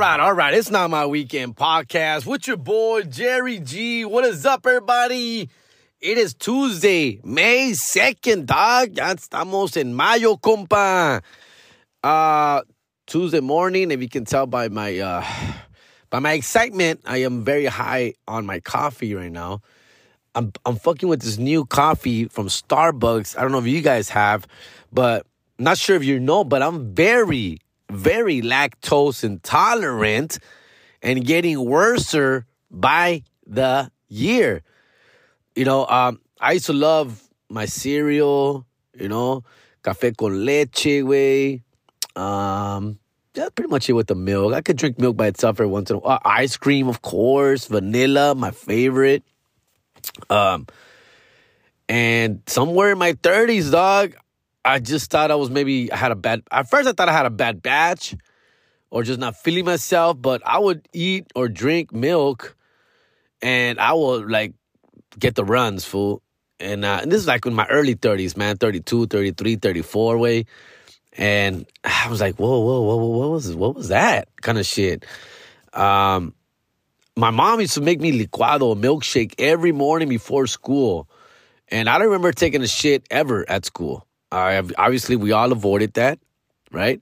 right, all right. It's not my weekend podcast with your boy Jerry G. What is up, everybody? It is Tuesday, May 2nd, dog. Ya estamos en mayo, compa. Uh, Tuesday morning, if you can tell by my uh by my excitement, I am very high on my coffee right now. I'm I'm fucking with this new coffee from Starbucks. I don't know if you guys have, but not sure if you know, but I'm very, very lactose intolerant and getting worser by the year. You know, um, I used to love my cereal, you know, café con leche, way. Um, that's pretty much it with the milk. I could drink milk by itself every once in a while. Ice cream, of course, vanilla, my favorite. Um, and somewhere in my 30s, dog, I just thought I was maybe I had a bad. At first, I thought I had a bad batch, or just not feeling myself. But I would eat or drink milk, and I would like get the runs, fool. And, uh, and this is like in my early 30s, man, 32, 33, 34 way. And I was like, whoa, whoa, whoa, whoa, what was what was that kind of shit? Um, my mom used to make me licuado, a milkshake every morning before school. And I don't remember taking a shit ever at school. I have, obviously we all avoided that, right?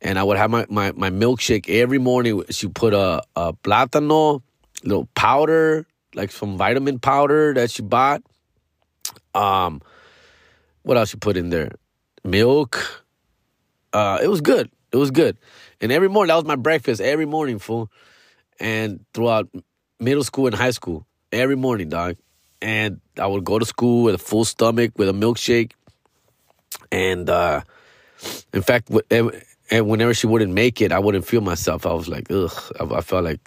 And I would have my, my, my milkshake every morning. She put a, a plátano, little powder, like some vitamin powder that she bought. Um, what else she put in there? Milk. Uh, it was good. It was good. And every morning that was my breakfast every morning, fool. And throughout middle school and high school, every morning, dog. And I would go to school with a full stomach with a milkshake and uh, in fact, and whenever she wouldn't make it, I wouldn't feel myself. I was like, ugh, I, felt like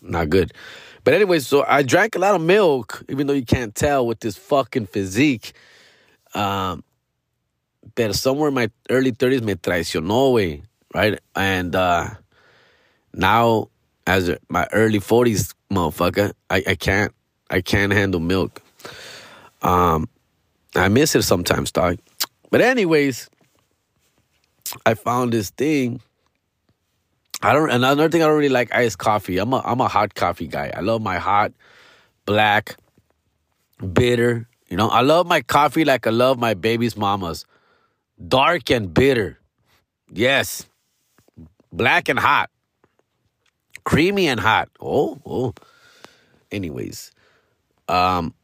not good. But anyway, so I drank a lot of milk, even though you can't tell with this fucking physique. Um, but somewhere in my early 30s me traicionó, way, right? And uh, now, as my early 40s, motherfucker, I, I can't, I can't handle milk. Um, I miss it sometimes, dog. But anyways, I found this thing. I don't. Another thing I don't really like iced coffee. I'm a I'm a hot coffee guy. I love my hot, black, bitter. You know, I love my coffee like I love my baby's mamas, dark and bitter. Yes, black and hot, creamy and hot. Oh, oh. Anyways, um,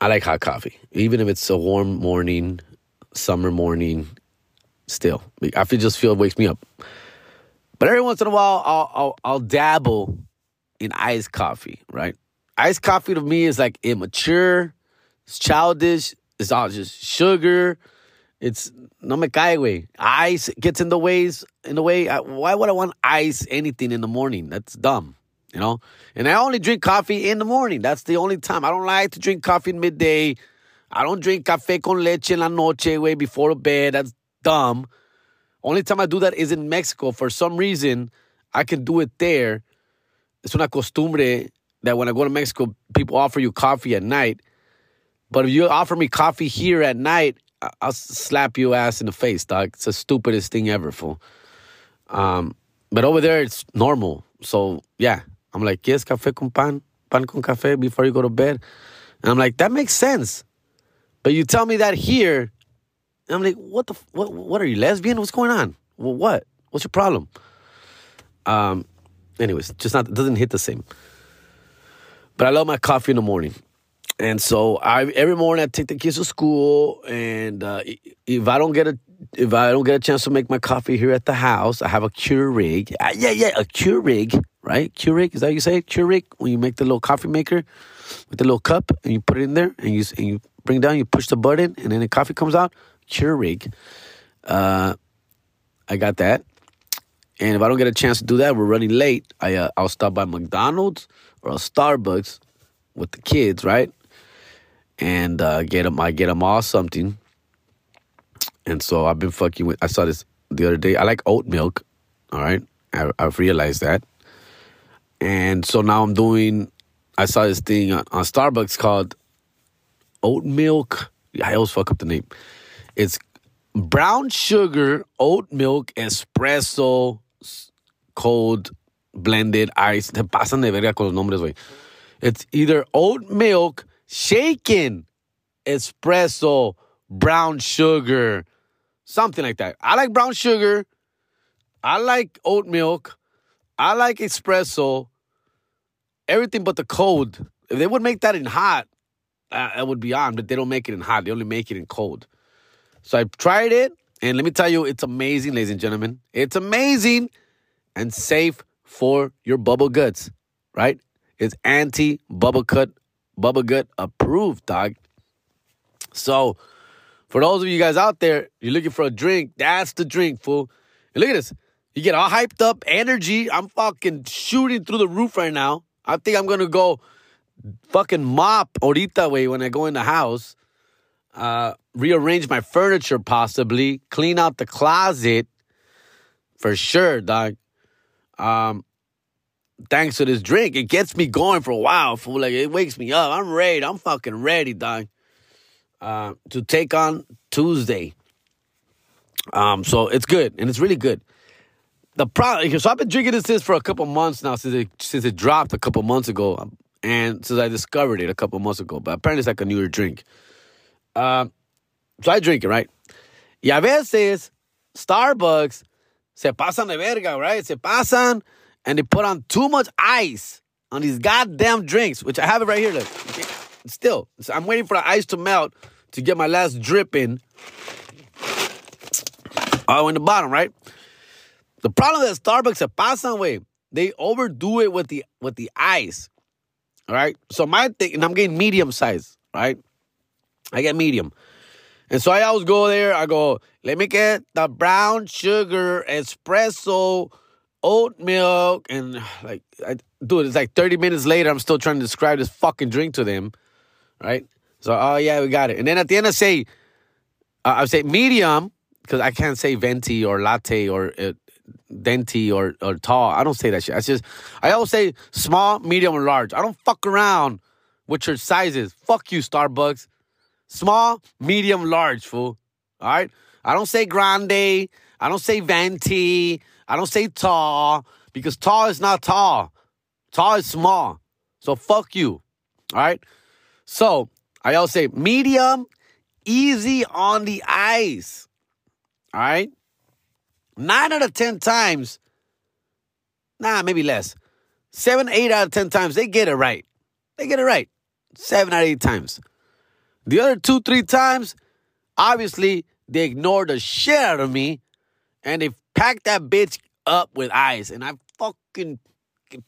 I like hot coffee, even if it's a warm morning summer morning still. I feel just feel it wakes me up. But every once in a while, I'll, I'll, I'll dabble in iced coffee, right? Iced coffee to me is like immature, it's childish, it's all just sugar. It's no me. Ice gets in the ways in the way. I, why would I want ice anything in the morning? That's dumb, you know. And I only drink coffee in the morning. That's the only time. I don't like to drink coffee in midday. I don't drink café con leche en la noche, way before bed. That's dumb. Only time I do that is in Mexico. For some reason, I can do it there. It's una costumbre that when I go to Mexico, people offer you coffee at night. But if you offer me coffee here at night, I'll slap your ass in the face, dog. It's the stupidest thing ever, fool. Um, but over there, it's normal. So, yeah. I'm like, yes, café con pan? Pan con café before you go to bed? And I'm like, that makes sense. But you tell me that here, I'm like, what the, what, what are you, lesbian? What's going on? Well, what? What's your problem? Um, anyways, just not, it doesn't hit the same. But I love my coffee in the morning. And so I every morning I take the kids to school, and uh, if I don't get a if I don't get a chance to make my coffee here at the house, I have a Keurig. Uh, yeah, yeah, a Keurig, right? Keurig is that you say Keurig when you make the little coffee maker with the little cup and you put it in there and you and you bring down, you push the button, and then the coffee comes out. Keurig. Uh, I got that. And if I don't get a chance to do that, we're running late. I uh, I'll stop by McDonald's or a Starbucks with the kids, right? And uh, get them. I get them all something. And so I've been fucking with. I saw this the other day. I like oat milk. All right, I, I've realized that. And so now I'm doing. I saw this thing on, on Starbucks called oat milk. I always fuck up the name. It's brown sugar, oat milk, espresso, cold blended ice. Te pasan de verga con los nombres, güey. It's either oat milk, shaken, espresso, brown sugar, something like that. I like brown sugar. I like oat milk. I like espresso. Everything but the cold. If they would make that in hot, it would be on, but they don't make it in hot. They only make it in cold. So I tried it, and let me tell you, it's amazing, ladies and gentlemen. It's amazing and safe for your bubble guts, right? It's anti bubble cut, bubble gut approved, dog. So, for those of you guys out there, you're looking for a drink, that's the drink, fool. And look at this. You get all hyped up, energy. I'm fucking shooting through the roof right now. I think I'm gonna go fucking mop ahorita way when I go in the house. Uh, rearrange my furniture possibly, clean out the closet for sure, dog. Um, thanks to this drink, it gets me going for a while. Fool, like it wakes me up. I'm ready. I'm fucking ready, dog. Uh, to take on Tuesday. Um, so it's good and it's really good. The problem, so I've been drinking this for a couple months now since it since it dropped a couple months ago, and since I discovered it a couple months ago. But apparently it's like a newer drink. Um, so I drink it right. Y a veces Starbucks se pasan de verga, right? Se pasan and they put on too much ice on these goddamn drinks, which I have it right here. Look, still, I'm waiting for the ice to melt to get my last drip in. Oh, in the bottom, right? The problem that Starbucks se pasan, way they overdo it with the with the ice. Right. So my thing, and I'm getting medium size, right? I get medium. And so I always go there. I go, let me get the brown sugar espresso oat milk and like I, dude it's like 30 minutes later i'm still trying to describe this fucking drink to them right so oh yeah we got it and then at the end i say uh, i say medium because i can't say venti or latte or uh, denti or or tall i don't say that shit i just i always say small medium or large i don't fuck around with your sizes fuck you starbucks small medium large fool all right i don't say grande i don't say venti I don't say tall because tall is not tall. Tall is small. So fuck you. All right. So I always say medium, easy on the ice. All right. Nine out of 10 times, nah, maybe less. Seven, eight out of 10 times, they get it right. They get it right. Seven out of eight times. The other two, three times, obviously, they ignore the shit out of me and they pack that bitch up with ice. And I fucking,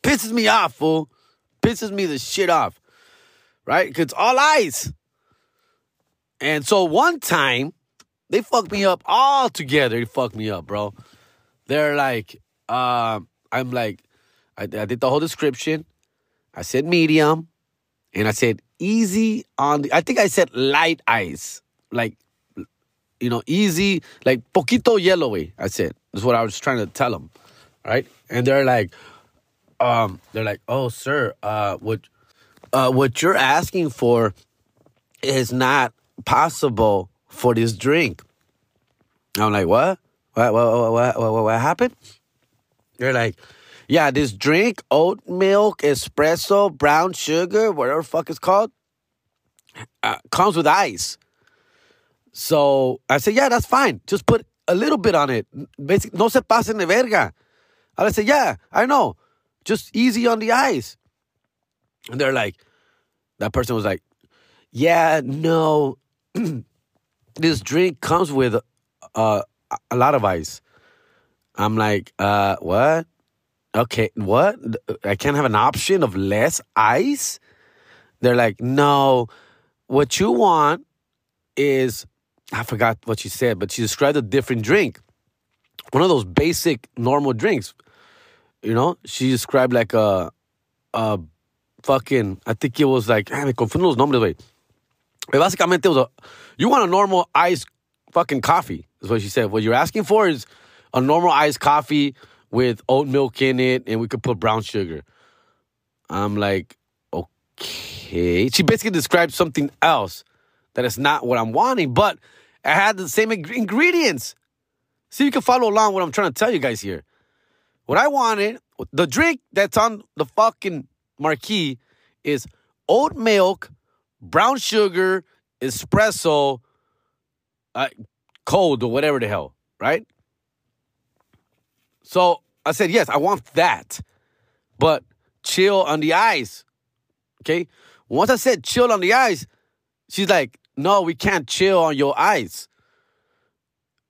pisses me off, fool. Pisses me the shit off. Right? Because all ice. And so one time, they fucked me up all together. They fucked me up, bro. They're like, uh, I'm like, I, I did the whole description. I said medium. And I said easy on the, I think I said light ice. Like, you know, easy, like poquito yellowy. I said. That's what I was trying to tell them. Right? And they're like, um, they're like, oh, sir, uh, what, uh, what you're asking for is not possible for this drink. I'm like, what? What, what, what, what, what happened? They're like, yeah, this drink, oat milk, espresso, brown sugar, whatever fuck it's called, uh, comes with ice. So I said, yeah, that's fine. Just put a little bit on it. Basically, no se pasen de verga. And I said, yeah, I know. Just easy on the ice. And they're like, that person was like, yeah, no. this drink comes with uh, a lot of ice. I'm like, uh, what? Okay, what? I can't have an option of less ice? They're like, no. What you want is I forgot what she said, but she described a different drink. One of those basic normal drinks. You know, she described like a, a fucking, I think it was like, me confundo los nombres. Eh, básicamente, it was a, you want a normal iced fucking coffee, is what she said. What you're asking for is a normal iced coffee with oat milk in it, and we could put brown sugar. I'm like, okay. She basically described something else that is not what I'm wanting, but I had the same ingredients. See, you can follow along what I'm trying to tell you guys here. What I wanted the drink that's on the fucking marquee is oat milk, brown sugar, espresso, uh, cold or whatever the hell, right? So I said, yes, I want that, but chill on the ice. Okay. Once I said chill on the ice, she's like, no, we can't chill on your ice.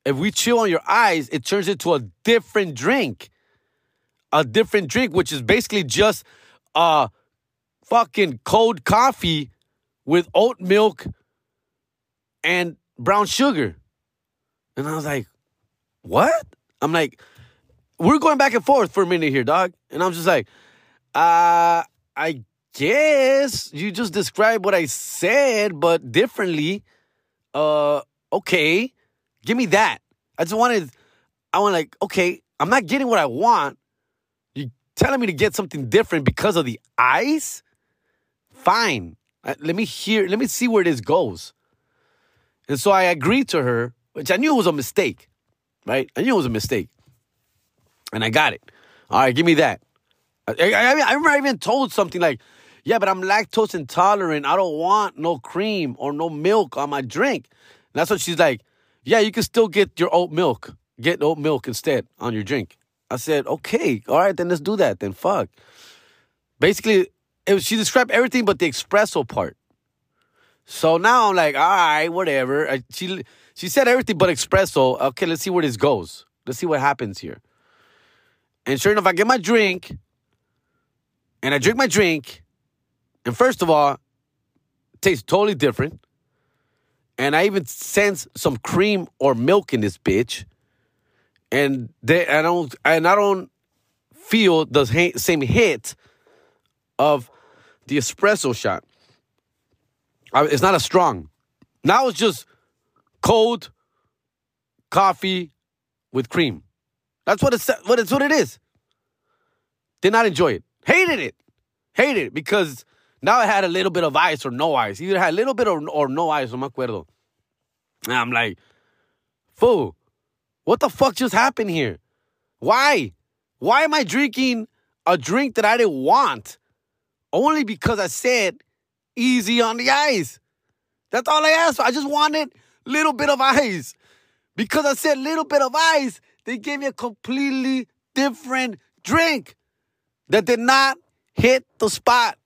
If we chill on your ice, it turns into a different drink. A different drink, which is basically just uh fucking cold coffee with oat milk and brown sugar. And I was like, what? I'm like, we're going back and forth for a minute here, dog. And I'm just like, uh, I guess you just described what I said, but differently. Uh, okay, give me that. I just wanted, I want like, okay, I'm not getting what I want. You telling me to get something different because of the ice? Fine. Let me hear. Let me see where this goes. And so I agreed to her, which I knew was a mistake, right? I knew it was a mistake, and I got it. All right, give me that. I, I, I remember I even told something like, "Yeah, but I'm lactose intolerant. I don't want no cream or no milk on my drink." And that's what she's like. Yeah, you can still get your oat milk. Get oat milk instead on your drink. I said, okay, all right, then let's do that. Then fuck. Basically, it was, she described everything but the espresso part. So now I'm like, all right, whatever. I, she she said everything but espresso. Okay, let's see where this goes. Let's see what happens here. And sure enough, I get my drink, and I drink my drink, and first of all, it tastes totally different. And I even sense some cream or milk in this bitch. And they, I don't, and I don't feel the same hit of the espresso shot. It's not as strong. Now it's just cold coffee with cream. That's what it's what it's what it is. Did not enjoy it. Hated it. Hated it because now it had a little bit of ice or no ice. Either had a little bit or, or no ice, no me acuerdo. And I'm like, fool, what the fuck just happened here? Why? Why am I drinking a drink that I didn't want? Only because I said easy on the ice. That's all I asked for. I just wanted little bit of ice. Because I said little bit of ice, they gave me a completely different drink that did not hit the spot.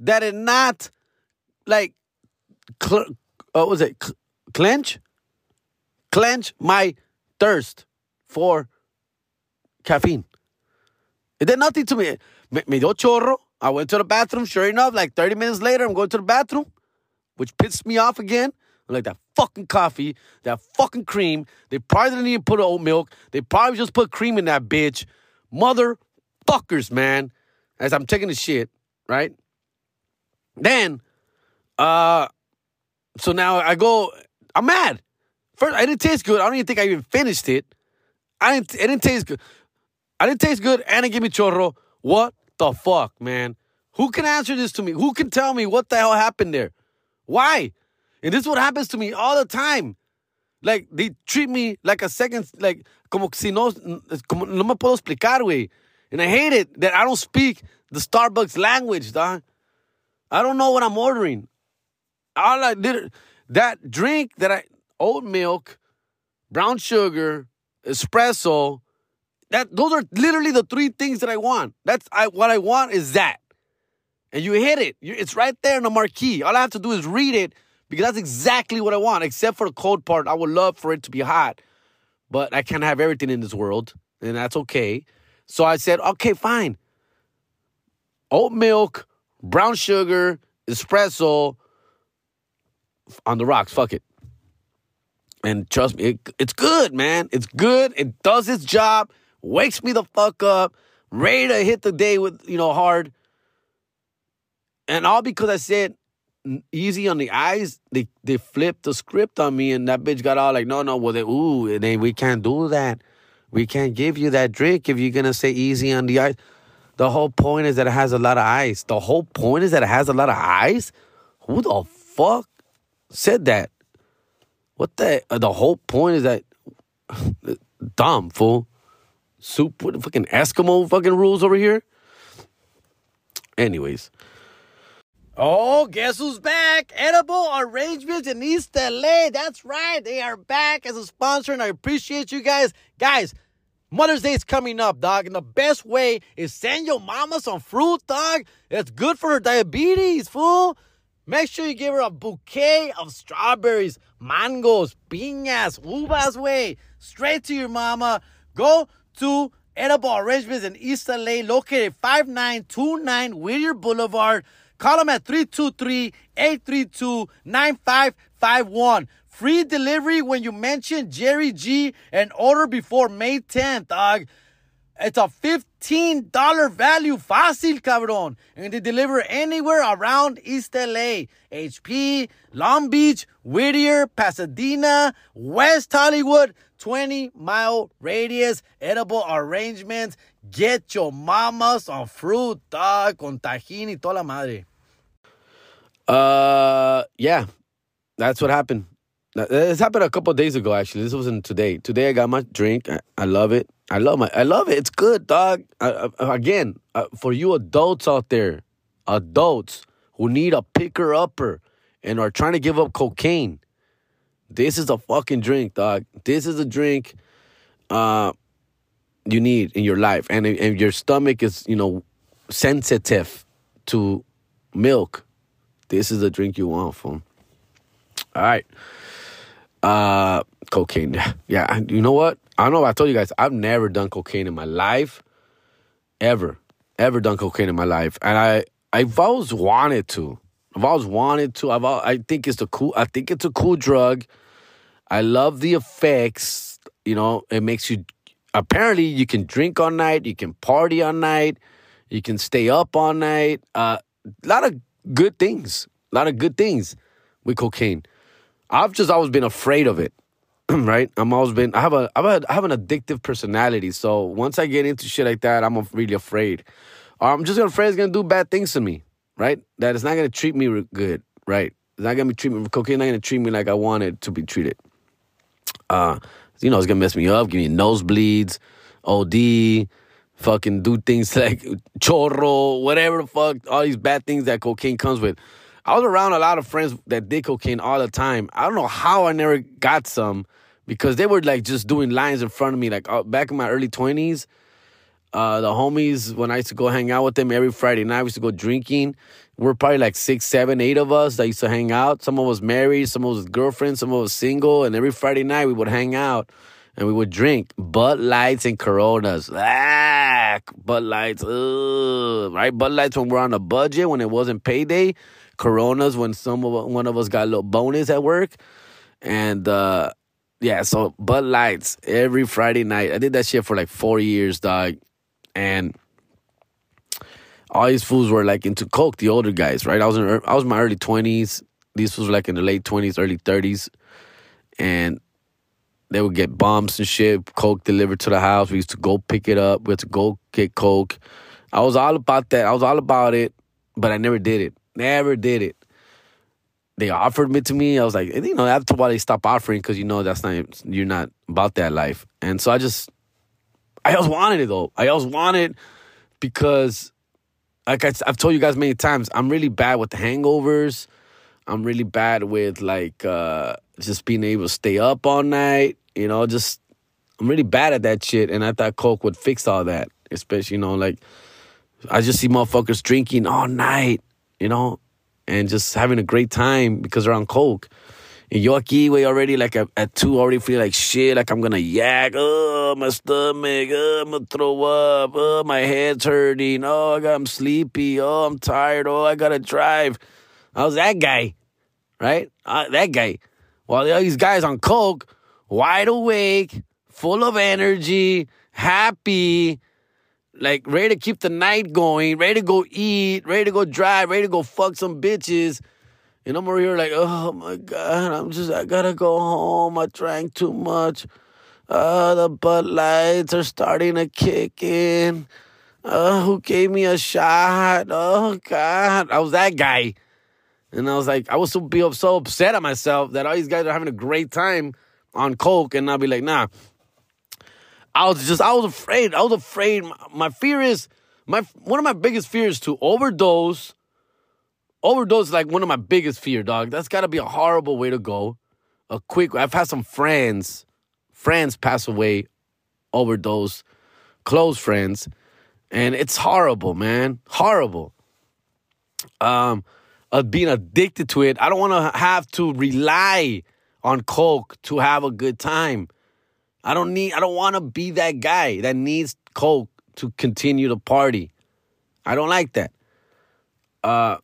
That did not like cl- what was it? Cl- clench? Clench my thirst for caffeine. It did nothing to me. Me, me dio chorro. I went to the bathroom. Sure enough, like 30 minutes later, I'm going to the bathroom, which pissed me off again. I'm like that fucking coffee, that fucking cream. They probably didn't even put oat milk. They probably just put cream in that bitch. Motherfuckers, man. As I'm taking the shit, right? Then, uh, so now I go, I'm mad. First, I didn't taste good. I don't even think I even finished it. I didn't, it didn't taste good. I didn't taste good and it gave me chorro. What the fuck, man? Who can answer this to me? Who can tell me what the hell happened there? Why? And this is what happens to me all the time. Like, they treat me like a second, like, como si no, como no me puedo explicar, güey. And I hate it that I don't speak the Starbucks language, dog. I don't know what I'm ordering. All I did, that drink that I, oat milk, brown sugar, espresso, that those are literally the three things that I want. That's I what I want is that. And you hit it. It's right there in the marquee. All I have to do is read it because that's exactly what I want, except for the cold part. I would love for it to be hot, but I can't have everything in this world, and that's okay. So I said, okay, fine. Oat milk, brown sugar, espresso on the rocks. Fuck it. And trust me, it, it's good, man. It's good. It does its job wakes me the fuck up, ready to hit the day with, you know, hard. And all because I said easy on the eyes, they, they flipped the script on me and that bitch got all like, no, no, well, they, ooh, they, we can't do that. We can't give you that drink if you're going to say easy on the eyes. The whole point is that it has a lot of ice. The whole point is that it has a lot of ice? Who the fuck said that? What the? Uh, the whole point is that dumb fool. Soup with fucking Eskimo fucking rules over here. Anyways. Oh, guess who's back? Edible Arrangements in East LA. That's right. They are back as a sponsor, and I appreciate you guys. Guys, Mother's Day is coming up, dog, and the best way is send your mama some fruit, dog. It's good for her diabetes, fool. Make sure you give her a bouquet of strawberries, mangoes, piñas, uvas, way. Straight to your mama. Go to Edible Arrangements in East LA, located 5929 Whittier Boulevard. Call them at 323-832-9551. Free delivery when you mention Jerry G and order before May 10th, dog. It's a $15 value. Fácil, cabrón. And they deliver anywhere around East LA. HP, Long Beach, Whittier, Pasadena, West Hollywood. 20 mile radius. Edible arrangements. Get your mamas on fruit, dog, con tajín y toda la madre. Uh, yeah. That's what happened. This happened a couple days ago. Actually, this wasn't today. Today I got my drink. I, I love it. I love my. I love it. It's good, dog. I, I, again, uh, for you adults out there, adults who need a picker upper and are trying to give up cocaine, this is a fucking drink, dog. This is a drink uh, you need in your life, and and your stomach is you know sensitive to milk. This is a drink you want, from. All right. Uh, cocaine. Yeah, you know what? I don't know if I told you guys, I've never done cocaine in my life. Ever. Ever done cocaine in my life. And I, I've always wanted to. I've always wanted to. I've all, I think it's a cool I think it's a cool drug. I love the effects. You know, it makes you apparently you can drink all night, you can party all night, you can stay up all night. Uh, a lot of good things. A lot of good things with cocaine. I've just always been afraid of it. right? I'm always been I have a I have, I have an addictive personality. So once I get into shit like that, I'm really afraid. Or I'm just afraid it's gonna do bad things to me, right? That it's not gonna treat me good, right? It's not gonna be treat me cocaine. Not gonna treat me like I wanted to be treated. Uh, you know, it's gonna mess me up, give me nosebleeds, OD, fucking do things like chorro, whatever the fuck, all these bad things that cocaine comes with. I was around a lot of friends that did cocaine all the time. I don't know how I never got some because they were like just doing lines in front of me. Like uh, back in my early 20s, uh, the homies, when I used to go hang out with them every Friday night, we used to go drinking. We're probably like six, seven, eight of us that used to hang out. Some of us married, some of us girlfriends, some of us single. And every Friday night we would hang out and we would drink Bud Lights and Coronas. Ah, Bud Lights, ugh, right? Bud Lights when we're on a budget, when it wasn't payday. Coronas when some of one of us got a little bonus at work, and uh, yeah, so Bud Lights every Friday night. I did that shit for like four years, dog, and all these fools were like into coke. The older guys, right? I was in I was in my early twenties. These fools were like in the late twenties, early thirties, and they would get bombs and shit, coke delivered to the house. We used to go pick it up. We had to go get coke. I was all about that. I was all about it, but I never did it. Never did it. They offered me to me. I was like, you know, after a while they stop offering because you know that's not you're not about that life. And so I just, I always wanted it though. I always wanted because, like I, I've told you guys many times, I'm really bad with the hangovers. I'm really bad with like uh, just being able to stay up all night. You know, just I'm really bad at that shit. And I thought Coke would fix all that. Especially, you know, like I just see motherfuckers drinking all night you know, and just having a great time because they're on coke. And yo aquí, already like at, at, two, already feel like shit, like I'm gonna yak. Oh, my stomach. Oh, I'm gonna throw up. Oh, my head's hurting. Oh, I got, I'm sleepy. Oh, I'm tired. Oh, I gotta drive. I was that guy, right? Uh, that guy. While all these guys on coke, wide awake, full of energy, happy, like ready to keep the night going, ready to go eat, ready to go drive, ready to go fuck some bitches. And I'm over here like, oh my God, I'm just, I gotta go home. I drank too much. Uh, the Bud Lights are starting to kick in. Uh, who gave me a shot? Oh God. I was that guy. And I was like, I was so, be so upset at myself that all these guys are having a great time on Coke. And I'll be like, nah, I was just I was afraid. I was afraid. My, fear is my one of my biggest fears to overdose. Overdose is like one of my biggest fear, dog. That's got to be a horrible way to go. A quick. I've had some friends, friends pass away, overdose, close friends, and it's horrible, man. Horrible. Um, of being addicted to it. I don't want to have to rely on coke to have a good time. I don't need. I don't want to be that guy that needs coke to continue to party. I don't like that. Uh,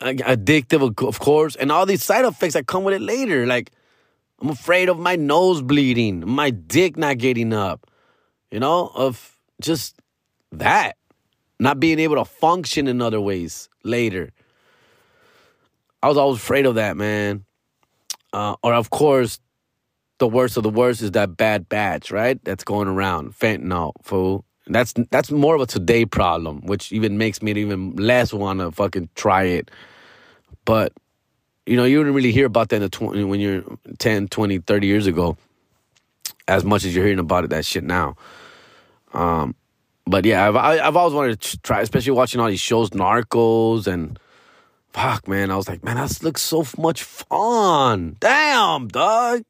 addictive, of course, and all these side effects that come with it later. Like, I'm afraid of my nose bleeding, my dick not getting up, you know, of just that, not being able to function in other ways later. I was always afraid of that, man. Uh, or, of course, the worst of the worst is that bad batch, right? That's going around, fentanyl, fool. That's that's more of a today problem, which even makes me even less want to fucking try it. But you know, you didn't really hear about that in the 20, when you're 10, 20, 30 years ago as much as you're hearing about it that shit now. Um, but yeah, I've I've always wanted to try, especially watching all these shows, Narcos and fuck, man. I was like, man, that looks so much fun. Damn, dog.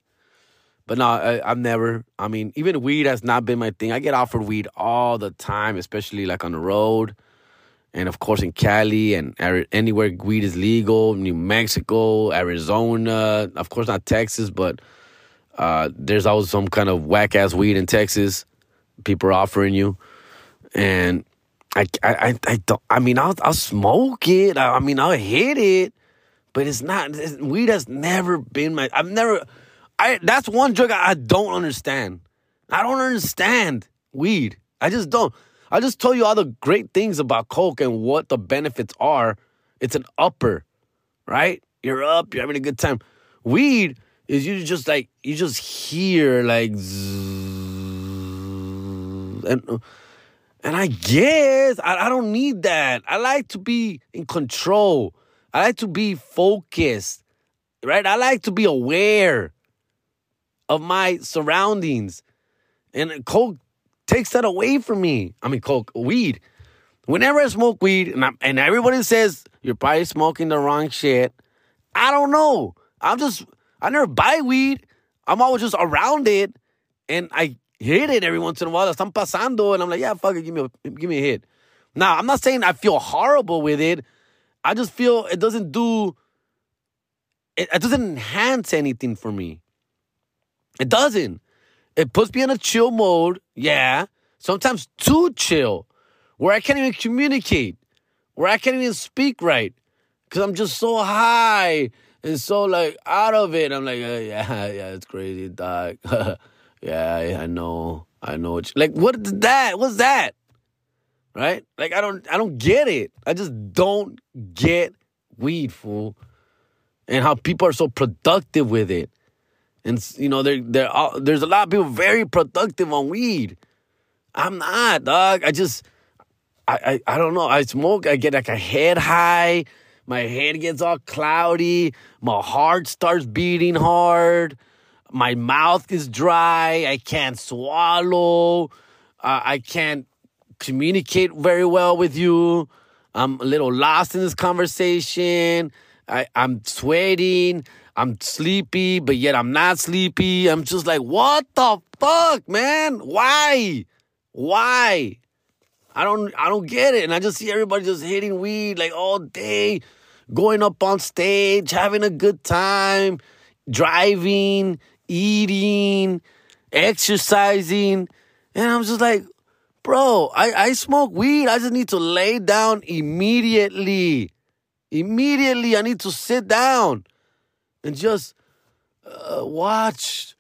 But no, I, have never. I mean, even weed has not been my thing. I get offered weed all the time, especially like on the road, and of course in Cali and anywhere weed is legal. New Mexico, Arizona, of course not Texas, but uh, there's always some kind of whack ass weed in Texas. People are offering you, and I, I, I, don't. I mean, I'll, I'll smoke it. I, I mean, I'll hit it, but it's not. It's, weed has never been my. I've never. I that's one drug I, I don't understand. I don't understand weed. I just don't. I just told you all the great things about coke and what the benefits are. It's an upper, right? You're up. You're having a good time. Weed is you just like you just hear like. and and I guess I, I don't need that. I like to be in control. I like to be focused, right? I like to be aware of my surroundings. And Coke takes that away from me. I mean, Coke, weed. Whenever I smoke weed, and, I, and everybody says you're probably smoking the wrong shit, I don't know. I'm just, I never buy weed. I'm always just around it. And I hit it every once in a while. Están pasando, and I'm like, yeah, fuck it, give me a, give me a hit. Now, I'm not saying I feel horrible with it. I just feel it doesn't do, it, it doesn't enhance anything for me. It doesn't. It puts me in a chill mode, yeah. Sometimes too chill, where I can't even communicate, where I can't even speak right, because I'm just so high and so like out of it. I'm like, uh, yeah, yeah, it's crazy, dog. yeah, I know, I know. What like, what is that? What's that? Right? Like, I don't, I don't get it. I just don't get weed, fool, and how people are so productive with it. And you know, there, there, there's a lot of people very productive on weed. I'm not, dog. I just, I, I, I don't know. I smoke. I get like a head high. My head gets all cloudy. My heart starts beating hard my mouth is dry. I can't swallow. Uh, I can't communicate very well with you. I'm a little lost in this conversation. I, I'm sweating. I'm sleepy, but yet I'm not sleepy. I'm just like, what the fuck, man? Why? Why? I don't I don't get it. And I just see everybody just hitting weed like all day, going up on stage, having a good time, driving, eating, exercising. And I'm just like, bro, I, I smoke weed. I just need to lay down immediately. Immediately, I need to sit down and just uh, watch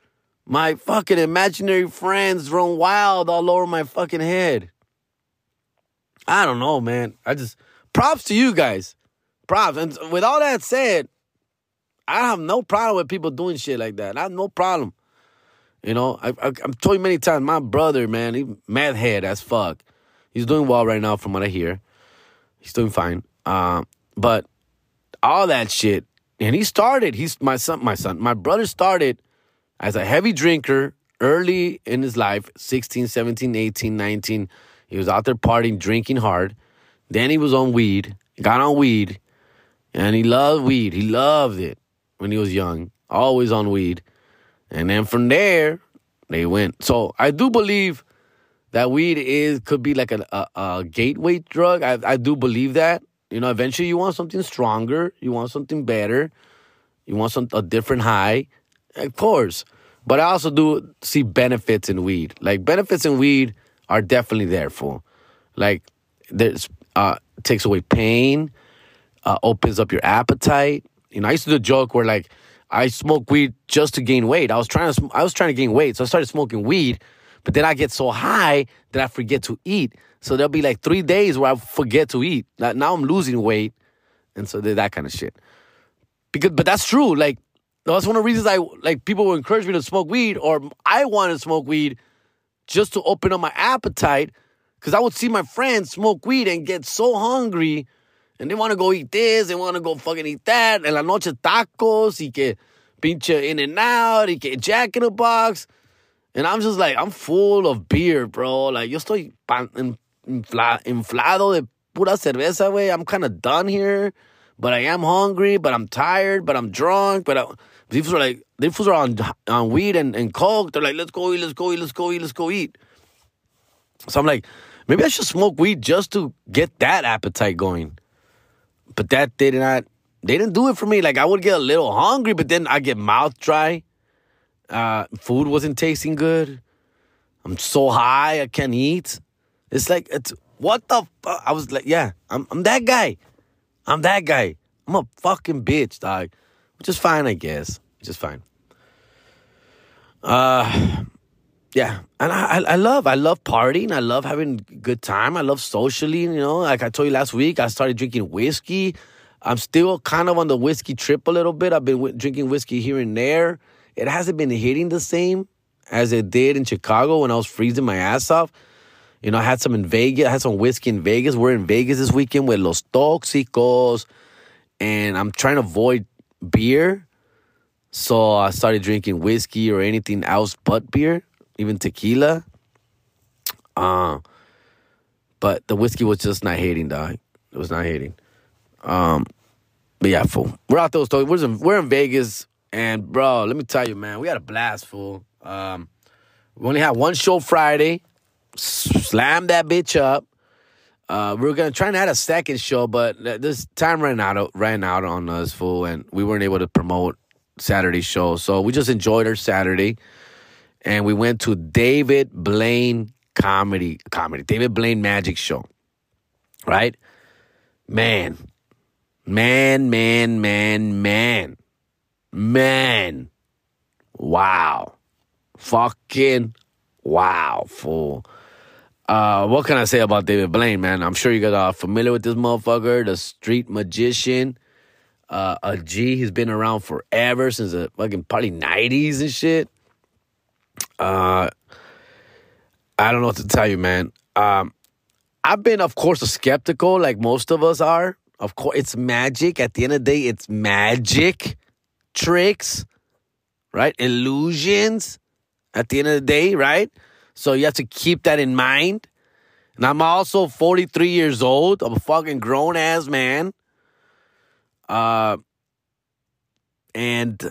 my fucking imaginary friends run wild all over my fucking head. I don't know, man. I just props to you guys. Props. And with all that said, I have no problem with people doing shit like that. I have no problem. You know, I, I, have told you many times, my brother, man, he mad head as fuck. He's doing well right now from what I hear. He's doing fine. Uh, but all that shit, and he started, he's my son, my son, my brother started as a heavy drinker early in his life 16, 17, 18, 19. He was out there partying, drinking hard. Then he was on weed, got on weed, and he loved weed. He loved it when he was young, always on weed. And then from there, they went. So I do believe that weed is could be like a, a, a gateway drug. I, I do believe that. You know, eventually you want something stronger, you want something better, you want some a different high, of course. But I also do see benefits in weed. Like benefits in weed are definitely there for. Like there's uh takes away pain, uh, opens up your appetite. You know, I used to do a joke where like I smoke weed just to gain weight. I was trying to I was trying to gain weight, so I started smoking weed. But then I get so high that I forget to eat. So there'll be like three days where I forget to eat. Now I'm losing weight, and so that kind of shit. Because, but that's true. Like that's one of the reasons I like people will encourage me to smoke weed, or I want to smoke weed just to open up my appetite. Because I would see my friends smoke weed and get so hungry and they want to go eat this, they want to go fucking eat that. En la noche tacos y que pinche in and out y que Jack in a box. And I'm just like, I'm full of beer, bro. Like, yo estoy inflado de pura cerveza, güey. I'm kind of done here. But I am hungry, but I'm tired, but I'm drunk. But I, these are like, these are on, on weed and, and coke. They're like, let's go eat, let's go eat, let's go eat, let's go eat. So I'm like, maybe I should smoke weed just to get that appetite going. But that did not, they didn't do it for me. Like I would get a little hungry, but then I get mouth dry. Uh, food wasn't tasting good. I'm so high I can't eat. It's like it's what the fuck? I was like, yeah, I'm I'm that guy. I'm that guy. I'm a fucking bitch, dog. Which is fine, I guess. Which is fine. Uh yeah, and I, I love I love partying. I love having good time. I love socially. You know, like I told you last week, I started drinking whiskey. I'm still kind of on the whiskey trip a little bit. I've been w- drinking whiskey here and there. It hasn't been hitting the same as it did in Chicago when I was freezing my ass off. You know, I had some in Vegas. I had some whiskey in Vegas. We're in Vegas this weekend with Los Tóxicos, and I'm trying to avoid beer. So I started drinking whiskey or anything else but beer even tequila. Uh, but the whiskey was just not hitting, dog. It was not hitting. Um, but yeah, fool. We're out those. We're we're in Vegas, and bro, let me tell you, man, we had a blast, fool. Um, we only had one show Friday. Slam that bitch up. Uh, we were gonna try and add a second show, but this time ran out ran out on us, fool, and we weren't able to promote Saturday show. So we just enjoyed our Saturday and we went to David Blaine comedy comedy David Blaine Magic Show. Right? Man. Man, man, man, man. Man. Wow. Fucking wow, fool. Uh, what can I say about David Blaine, man? I'm sure you guys are familiar with this motherfucker, the street magician. Uh, a G, he's been around forever since the fucking probably 90s and shit. Uh, I don't know what to tell you, man. Um, I've been, of course, a skeptical, like most of us are. Of course, it's magic. At the end of the day, it's magic, tricks, right? Illusions. At the end of the day, right? So you have to keep that in mind. And I'm also 43 years old. I'm a fucking grown ass man. Uh, and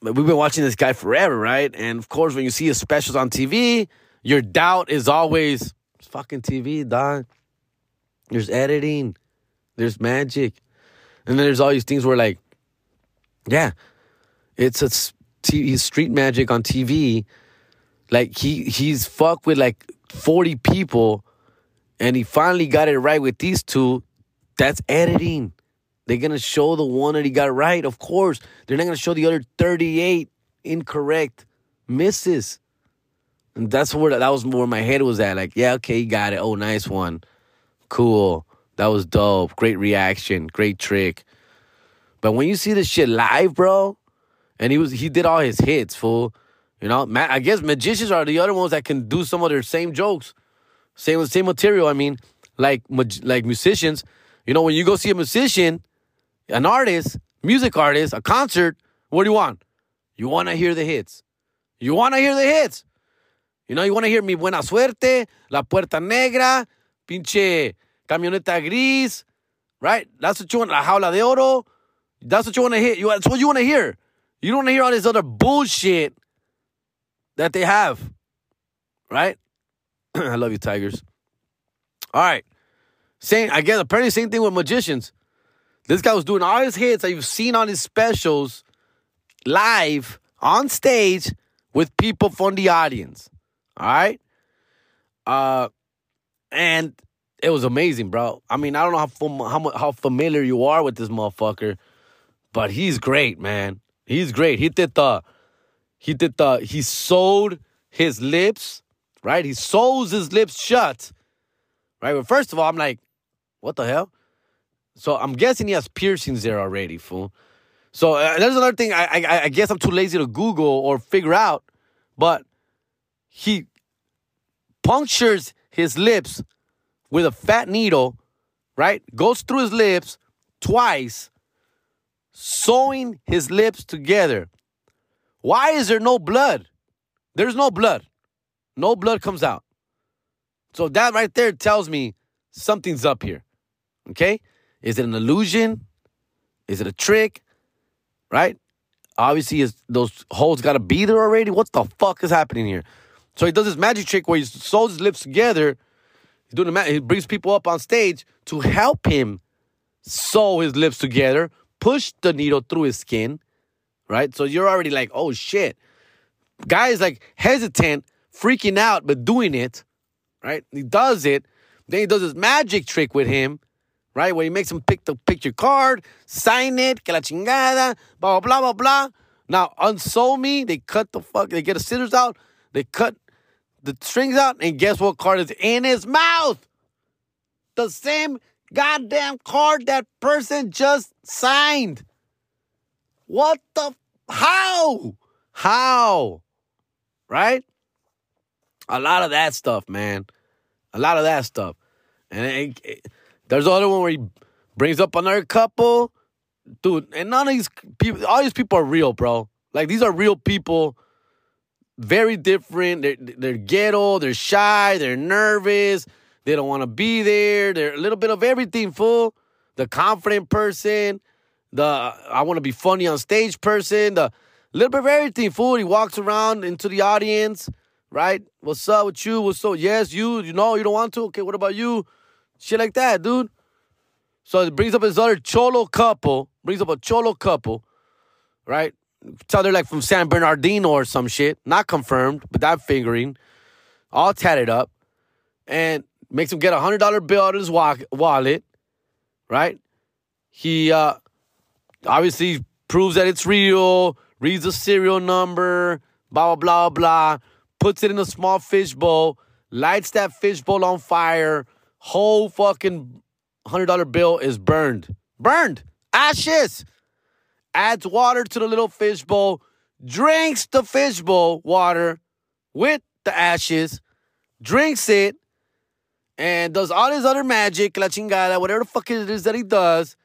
we've been watching this guy forever, right? And of course, when you see his specials on TV, your doubt is always fucking TV, dog. There's editing, there's magic, and then there's all these things where like, yeah, it's a street magic on TV. Like he he's fucked with like forty people, and he finally got it right with these two. That's editing. They're to show the one that he got right, of course. They're not to show the other 38 incorrect misses. And that's where that was where my head was at. Like, yeah, okay, he got it. Oh, nice one. Cool. That was dope. Great reaction. Great trick. But when you see this shit live, bro, and he was he did all his hits, fool. You know, I guess magicians are the other ones that can do some of their same jokes, same same material. I mean, like like musicians. You know, when you go see a musician, an artist, music artist, a concert, what do you want? You want to hear the hits. You want to hear the hits. You know, you want to hear mi buena suerte, la puerta negra, pinche camioneta gris, right? That's what you want, la jaula de oro. That's what you want to hear. That's what you want to hear. You don't want to hear all this other bullshit that they have, right? I love you, Tigers. All right. Same, I apparently, same thing with magicians. This guy was doing all his hits that you've seen on his specials live on stage with people from the audience. All right. Uh, and it was amazing, bro. I mean, I don't know how how how familiar you are with this motherfucker, but he's great, man. He's great. He did the he did the he sewed his lips, right? He sews his lips shut. Right? But first of all, I'm like, what the hell? So I'm guessing he has piercings there already, fool. So uh, there's another thing. I, I I guess I'm too lazy to Google or figure out, but he punctures his lips with a fat needle, right? Goes through his lips twice, sewing his lips together. Why is there no blood? There's no blood. No blood comes out. So that right there tells me something's up here. Okay? Is it an illusion? Is it a trick? Right? Obviously, is those holes got to be there already. What the fuck is happening here? So he does this magic trick where he sews his lips together. He's doing the ma- he brings people up on stage to help him sew his lips together, push the needle through his skin, right? So you're already like, oh shit. Guy is like hesitant, freaking out, but doing it, right? He does it. Then he does this magic trick with him, right? Where he makes him pick the picture card, sign it, que la chingada, blah, blah, blah, blah. Now, unsew me, they cut the fuck, they get the scissors out, they cut the strings out, and guess what card is in his mouth? The same goddamn card that person just signed. What the? How? How? Right? A lot of that stuff, man. A lot of that stuff. And it, it, there's other one where he brings up another couple. Dude, and none of these people, all these people are real, bro. Like, these are real people very different. They're, they're ghetto, they're shy, they're nervous, they don't want to be there. They're a little bit of everything, fool. The confident person, the uh, I want to be funny on stage person, the little bit of everything, fool. He walks around into the audience, right? What's up with you? What's up? Yes, you, you know, you don't want to? Okay, what about you? Shit like that, dude. So it brings up his other cholo couple, brings up a cholo couple, right? tell they're like from San Bernardino or some shit. Not confirmed, but that figuring. All tatted up. And makes him get a hundred dollar bill out of his wallet. Right? He uh obviously proves that it's real, reads the serial number, blah blah blah blah, puts it in a small fishbowl, lights that fishbowl on fire, whole fucking hundred dollar bill is burned. Burned. Ashes adds water to the little fishbowl, drinks the fishbowl water with the ashes, drinks it, and does all his other magic, la chingada, whatever the fuck it is that he does.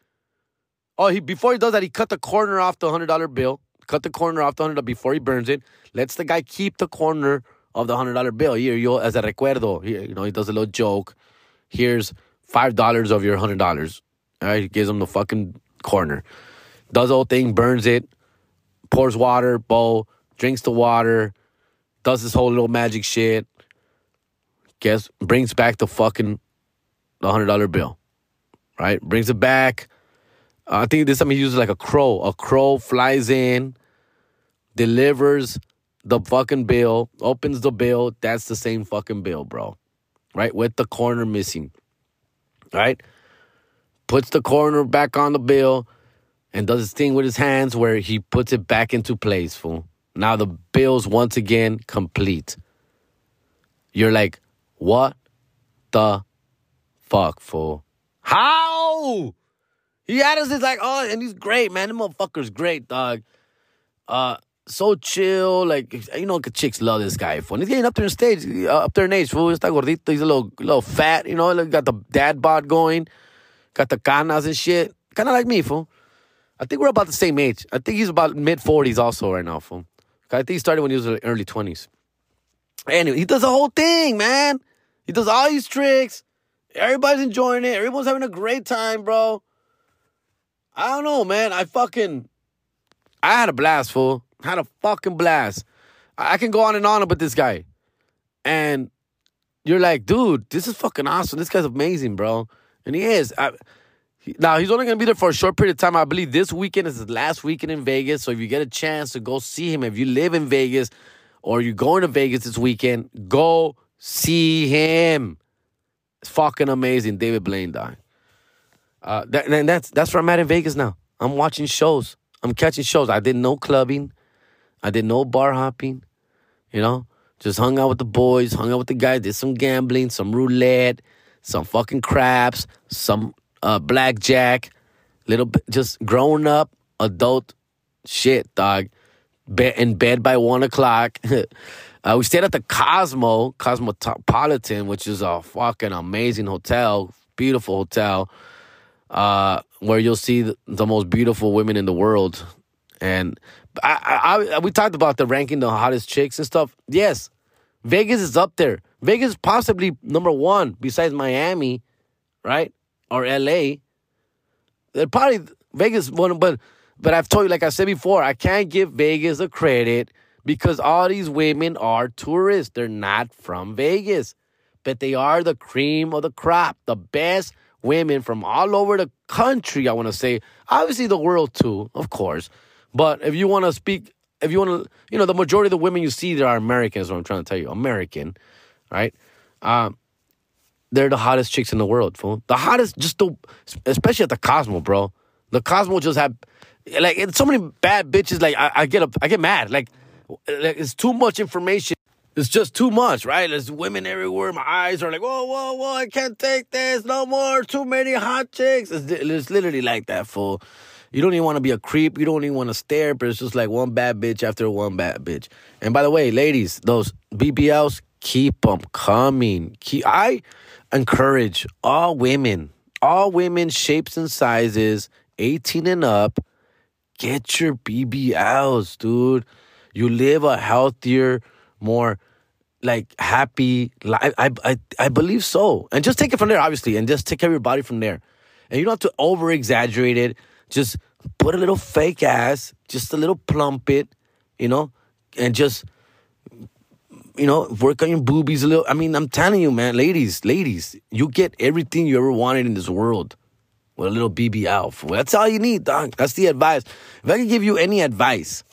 Oh, he before he does that, he cut the corner off the hundred dollar bill. Cut the corner off the hundred dollar before he burns it. Lets the guy keep the corner of the hundred dollar bill. Here, you as a recuerdo. Here, you know, he does a little joke. Here's five dollars of your hundred dollars. All right, he gives him the fucking corner does the whole thing, burns it, pours water, bowl, drinks the water, does this whole little magic shit. Guess brings back the fucking the hundred dollar bill, right? Brings it back. Uh, I think this time he uses like a crow. A crow flies in, delivers the fucking bill, opens the bill. That's the same fucking bill, bro. Right? With the corner missing. Right? Puts the corner back on the bill, and does his thing with his hands where he puts it back into place, fool. Now the bill's once again complete. You're like, what the fuck, fool? How? He had us, like, oh, and he's great, man. The motherfucker's great, dog. Uh, so chill, like you know, chicks love this guy. Fool. He's getting up there in stage, uh, up there in age. Fool, está gordito. He's a little, little fat. You know, got the dad bod going, got the canas and shit. Kind of like me, fool. I think we're about the same age. I think he's about mid 40s also right now, fool. I think he started when he was in early 20s. Anyway, he does the whole thing, man. He does all these tricks. Everybody's enjoying it. Everyone's having a great time, bro. I don't know, man. I fucking, I had a blast, fool. Had a fucking blast. I can go on and on about this guy. And you're like, dude, this is fucking awesome. This guy's amazing, bro. And he is. I, he, now, he's only going to be there for a short period of time. I believe this weekend is his last weekend in Vegas. So if you get a chance to go see him, if you live in Vegas or you're going to Vegas this weekend, go see him. It's fucking amazing. David Blaine dying. Uh, that, and that's that's where I'm at in Vegas now. I'm watching shows. I'm catching shows. I did no clubbing. I did no bar hopping. You know, just hung out with the boys, hung out with the guys, did some gambling, some roulette, some fucking craps, some uh, blackjack, little bit, just grown up adult shit, dog. Be- in bed by one o'clock. uh, we stayed at the Cosmo, Cosmopolitan, which is a fucking amazing hotel, beautiful hotel, uh, where you'll see the, the, most beautiful women in the world. And I, I, I, we talked about the ranking the hottest chicks and stuff. Yes, Vegas is up there. Vegas is possibly number one besides Miami, right? Or LA. They're probably Vegas one, but but I've told you, like I said before, I can't give Vegas a credit because all these women are tourists. They're not from Vegas, but they are the cream of the crop, the best women from all over the country. I want to say, obviously the world too, of course. But if you want to speak, if you want to, you know, the majority of the women you see there are Americans. What I'm trying to tell you, American, right? Um, they're the hottest chicks in the world, fool. The hottest, just the, especially at the Cosmo, bro. The Cosmo just had like so many bad bitches. Like I, I get up, I get mad. Like, like it's too much information. It's just too much, right? There's women everywhere. My eyes are like, whoa, whoa, whoa! I can't take this no more. Too many hot chicks. It's, it's literally like that, fool. You don't even want to be a creep. You don't even want to stare, but it's just like one bad bitch after one bad bitch. And by the way, ladies, those BBLs, keep them coming. Keep, I encourage all women, all women, shapes and sizes, 18 and up, Get your BBLs, dude. You live a healthier, more like happy life. I, I, I believe so. And just take it from there, obviously, and just take care of your body from there. And you don't have to over exaggerate it. Just put a little fake ass, just a little plump it, you know, and just you know, work on your boobies a little. I mean, I'm telling you, man, ladies, ladies, you get everything you ever wanted in this world with a little BBL. That's all you need, dog. That's the advice. If I could give you any advice,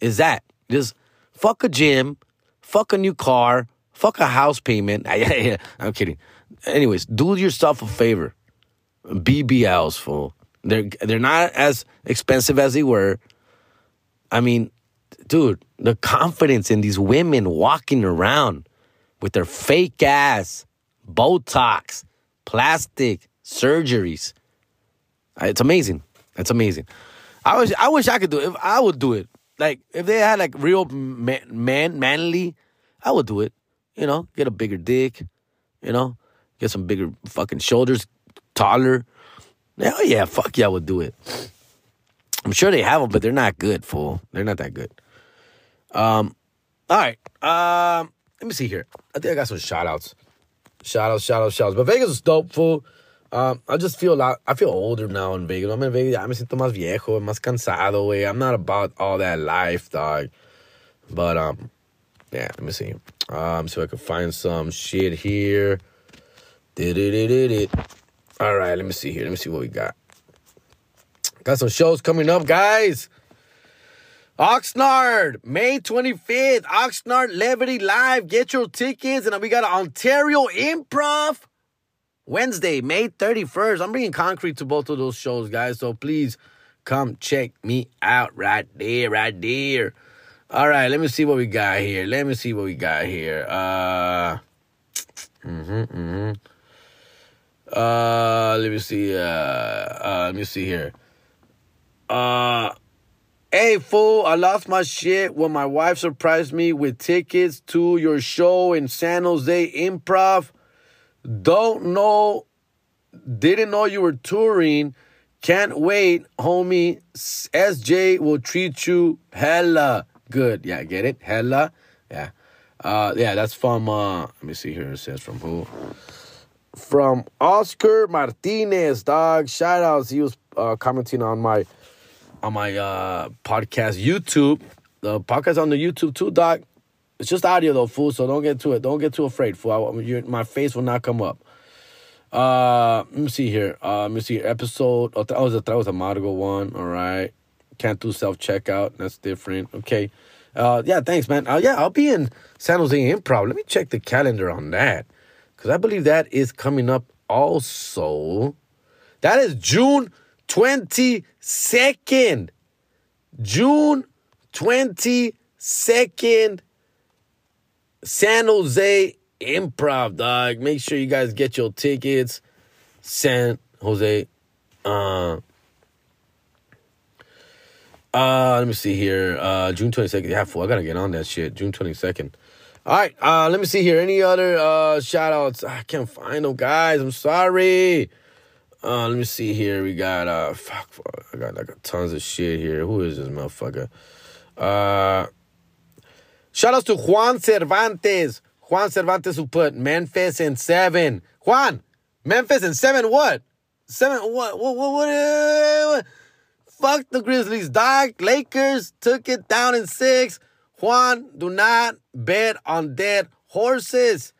is that just fuck a gym, fuck a new car, fuck a house payment. I'm kidding. Anyways, do yourself a favor. BBLs, fool. They're they're not as expensive as they were. I mean, dude, the confidence in these women walking around with their fake ass, Botox, plastic, surgeries. It's amazing. It's amazing. I wish I wish I could do it. If I would do it. Like if they had like real man, man manly, I would do it. You know, get a bigger dick. You know, get some bigger fucking shoulders, taller. Hell yeah, fuck yeah, I would do it. I'm sure they have them, but they're not good, fool. They're not that good. Um, all right. Um, let me see here. I think I got some shout outs. Shout outs, shout outs, shout outs. But Vegas is dope, fool. Um, I just feel a lot, I feel older now in Vegas. I'm in Vegas, me siento más viejo, más cansado, güey. I'm not about all that life, dog. But, um, yeah, let me see. Um, so I can find some shit here. Did it, it, it, All right, let me see here. Let me see what we got. Got some shows coming up, guys. Oxnard, May 25th, Oxnard Levity Live. Get your tickets. And we got an Ontario Improv Wednesday, May 31st. I'm bringing concrete to both of those shows, guys. So please come check me out right there, right there. All right, let me see what we got here. Let me see what we got here. Uh, mm-hmm, mm-hmm. Uh, let me see. Uh, uh, let me see here. Uh, hey fool, I lost my shit when my wife surprised me with tickets to your show in San Jose Improv. Don't know, didn't know you were touring. Can't wait, homie. SJ will treat you hella good. Yeah, get it? Hella. Yeah. Uh, yeah, that's from. Uh, let me see here. It says from who? From Oscar Martinez, dog. Shout outs. He was uh, commenting on my on my uh, podcast YouTube. The podcast on the YouTube too, dog. It's just audio though, fool. So don't get too it. Don't get too afraid, fool. I, your, my face will not come up. Uh, let me see here. Uh, let me see. Episode. Oh, that was a that was a Margo one. All right. Can't do self checkout. That's different. Okay. Uh, yeah. Thanks, man. Uh, yeah, I'll be in San Jose Improv. Let me check the calendar on that, because I believe that is coming up also. That is June twenty second. June twenty second. San Jose Improv, dog. Make sure you guys get your tickets. San Jose. Uh, uh, let me see here. Uh, June 22nd. Yeah, fool, I gotta get on that shit. June 22nd. All right, uh, let me see here. Any other uh shout outs? I can't find them, guys. I'm sorry. Uh, let me see here. We got uh fuck, fuck I got like tons of shit here. Who is this motherfucker? Uh shout outs to Juan Cervantes. Juan Cervantes who put Memphis in seven. Juan, Memphis in seven what? Seven what what what what, what? Fuck the Grizzlies, dog. Lakers took it down in six. Juan, do not bet on dead horses.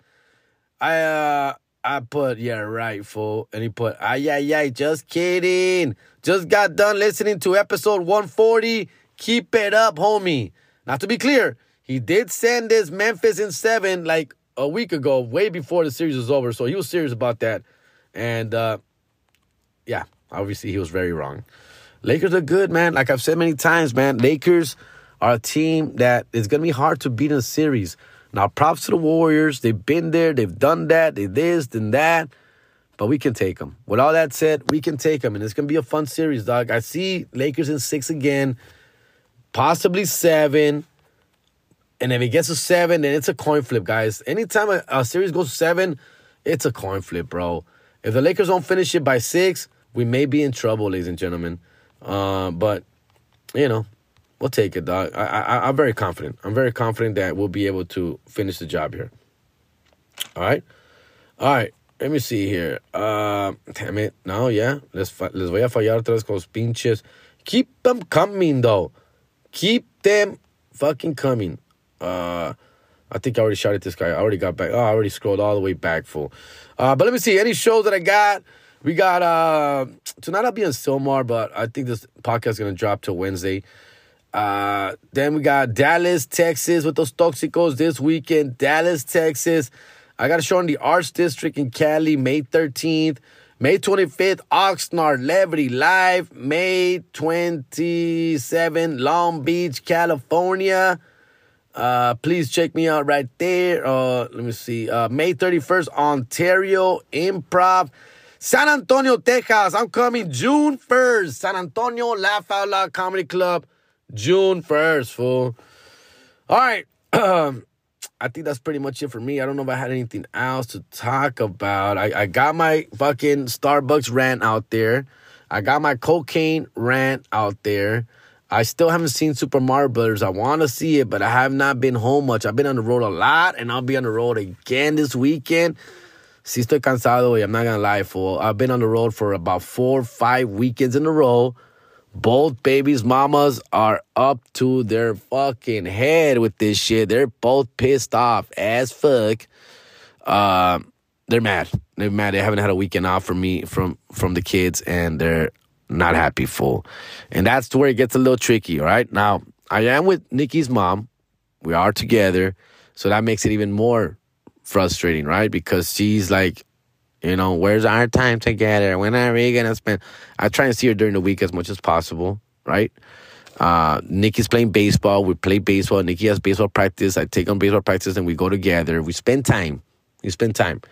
I uh I put yeah right fool, and he put ay ay ay. Just kidding. Just got done listening to episode 140. Keep it up, homie. Now to be clear, he did send this Memphis in seven like a week ago, way before the series was over. So he was serious about that, and uh yeah, obviously he was very wrong. Lakers are good, man. Like I've said many times, man. Lakers are a team that is going to be hard to beat in a series. Now, props to the Warriors. They've been there. They've done that. They this and that. But we can take them. With all that said, we can take them. And it's going to be a fun series, dog. I see Lakers in six again, possibly seven. And if it gets to seven, then it's a coin flip, guys. Anytime a, a series goes seven, it's a coin flip, bro. If the Lakers don't finish it by six, we may be in trouble, ladies and gentlemen. Uh, but you know, we'll take it, dog. I, I, I'm very confident. I'm very confident that we'll be able to finish the job here. All right, all right. Let me see here. Uh, damn it. No, yeah. Les, les voy a fallar los pinches. Keep them coming, though. Keep them fucking coming. Uh, I think I already shouted this guy. I already got back. Oh, I already scrolled all the way back full. Uh, but let me see. Any shows that I got? We got uh tonight I'll be in Sylmar, but I think this podcast is gonna drop till Wednesday. Uh then we got Dallas, Texas with those Toxicos this weekend. Dallas, Texas. I got a show in the Arts District in Cali, May 13th. May 25th, Oxnard Levity Live. May 27th, Long Beach, California. Uh, please check me out right there. Uh, let me see. Uh, May 31st, Ontario Improv. San Antonio, Texas. I'm coming June 1st. San Antonio Laugh Out Loud Comedy Club. June 1st, fool. All right. Um, I think that's pretty much it for me. I don't know if I had anything else to talk about. I, I got my fucking Starbucks rant out there. I got my cocaine rant out there. I still haven't seen Super Mario Brothers. I want to see it, but I have not been home much. I've been on the road a lot, and I'll be on the road again this weekend. Sí estoy cansado, I'm not gonna lie, fool. I've been on the road for about four, five weekends in a row. Both babies' mamas are up to their fucking head with this shit. They're both pissed off as fuck. Uh, they're mad. They're mad. They haven't had a weekend off from me, from from the kids, and they're not happy, fool. And that's where it gets a little tricky. Right, now I am with Nikki's mom. We are together, so that makes it even more frustrating, right? Because she's like, you know, where's our time together? When are we gonna spend? I try and see her during the week as much as possible, right? Uh, Nikki's playing baseball. We play baseball. Nikki has baseball practice. I take on baseball practice, and we go together. We spend time. We spend time.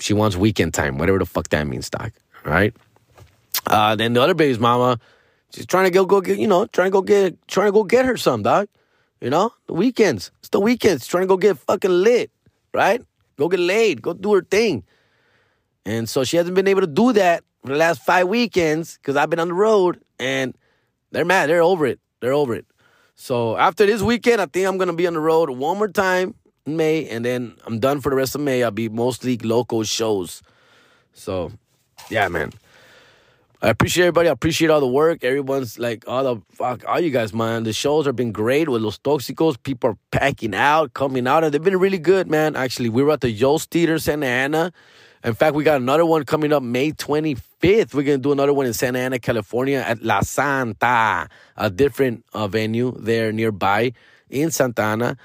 She wants weekend time, whatever the fuck that means, Doc. Right? Uh, then the other baby's mama, she's trying to go go get, you know, trying to go get, trying to go get her some, dog. You know, the weekends. It's the weekends. Trying to go get fucking lit right? Go get laid, go do her thing. And so she hasn't been able to do that for the last five weekends because I've been on the road and they're mad. They're over it. They're over it. So after this weekend, I think I'm gonna be on the road one more time. in May, and then I'm done for the rest of May. I'll be mostly local shows. So, yeah, man. I appreciate everybody. I appreciate all the work. Everyone's like, all the fuck, all you guys, man. The shows have been great with Los Toxicos. People are packing out, coming out, and they've been really good, man. Actually, we were at the Yost Theater, Santa Ana. In fact, we got another one coming up May 25th. We're going to do another one in Santa Ana, California at La Santa, a different uh, venue there nearby in Santa Ana.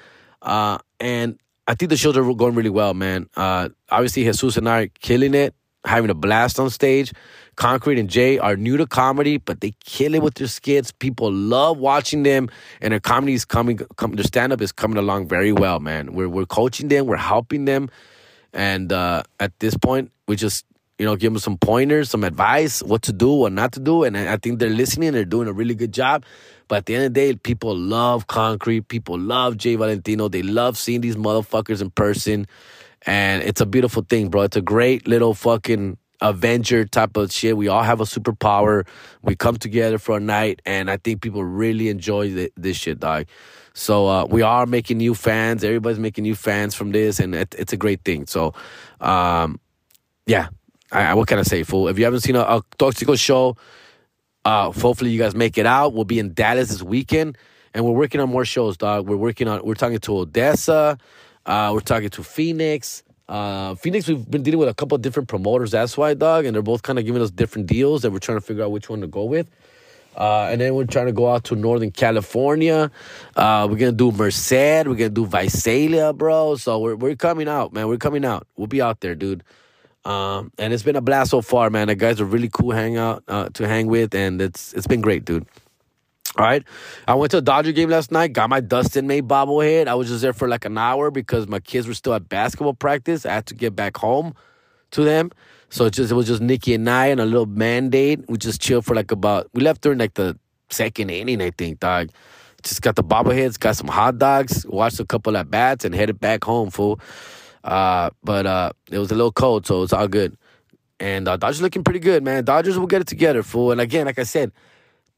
Uh, and I think the shows are going really well, man. Uh, obviously, Jesus and I are killing it, having a blast on stage. Concrete and Jay are new to comedy, but they kill it with their skits. People love watching them, and their comedy is coming. their stand up is coming along very well, man. We're we're coaching them, we're helping them, and uh, at this point, we just you know give them some pointers, some advice, what to do, what not to do, and I think they're listening. They're doing a really good job. But at the end of the day, people love Concrete. People love Jay Valentino. They love seeing these motherfuckers in person. And it's a beautiful thing, bro. It's a great little fucking Avenger type of shit. We all have a superpower. We come together for a night, and I think people really enjoy th- this shit, dog. So uh, we are making new fans. Everybody's making new fans from this, and it, it's a great thing. So, um, yeah, I, what can I say, fool? If you haven't seen a, a Toxico show, uh, hopefully you guys make it out. We'll be in Dallas this weekend, and we're working on more shows, dog. We're working on. We're talking to Odessa. Uh, we're talking to Phoenix. Uh, Phoenix, we've been dealing with a couple different promoters. That's why, dog, and they're both kind of giving us different deals, and we're trying to figure out which one to go with. Uh, and then we're trying to go out to Northern California. Uh, we're gonna do Merced. We're gonna do Visalia, bro. So we're we're coming out, man. We're coming out. We'll be out there, dude. Um, and it's been a blast so far, man. The guys are really cool hang out uh, to hang with, and it's it's been great, dude. All right. I went to a Dodger game last night, got my Dustin May bobblehead. I was just there for like an hour because my kids were still at basketball practice. I had to get back home to them. So it just it was just Nikki and I and a little mandate. We just chilled for like about we left during like the second inning, I think, dog. Just got the bobbleheads, got some hot dogs, watched a couple at bats, and headed back home, fool. Uh, but uh, it was a little cold, so it's all good. And uh, Dodgers looking pretty good, man. Dodgers will get it together, fool. And again, like I said,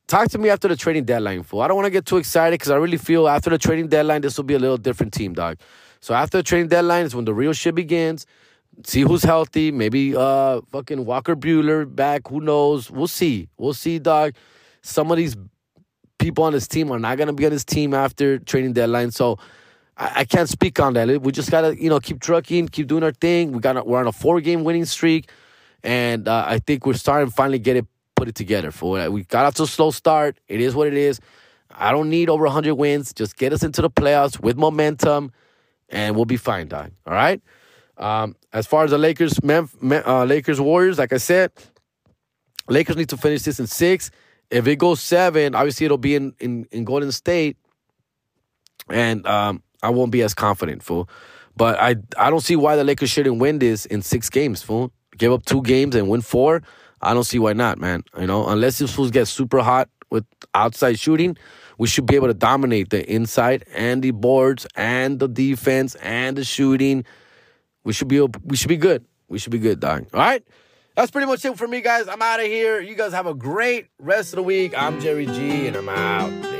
talk to me after the trading deadline, fool. I don't want to get too excited because I really feel after the trading deadline, this will be a little different team, dog. So after the trading deadline is when the real shit begins. See who's healthy. Maybe uh fucking Walker Buehler back. Who knows? We'll see. We'll see, dog. Some of these people on this team are not gonna be on this team after trading deadline. So I, I can't speak on that. We just gotta, you know, keep trucking, keep doing our thing. We got we're on a four game winning streak. And uh, I think we're starting to finally get it put it together. For we got off to a slow start. It is what it is. I don't need over 100 wins. Just get us into the playoffs with momentum, and we'll be fine, dog. All right. Um, as far as the Lakers, Memf- uh, Lakers Warriors, like I said, Lakers need to finish this in six. If it goes seven, obviously it'll be in in, in Golden State, and um, I won't be as confident, fool. But I I don't see why the Lakers shouldn't win this in six games, fool. Give up two games and win four. I don't see why not, man. You know, unless these fools get super hot with outside shooting, we should be able to dominate the inside and the boards and the defense and the shooting. We should be we should be good. We should be good, dog. All right. That's pretty much it for me, guys. I'm out of here. You guys have a great rest of the week. I'm Jerry G, and I'm out.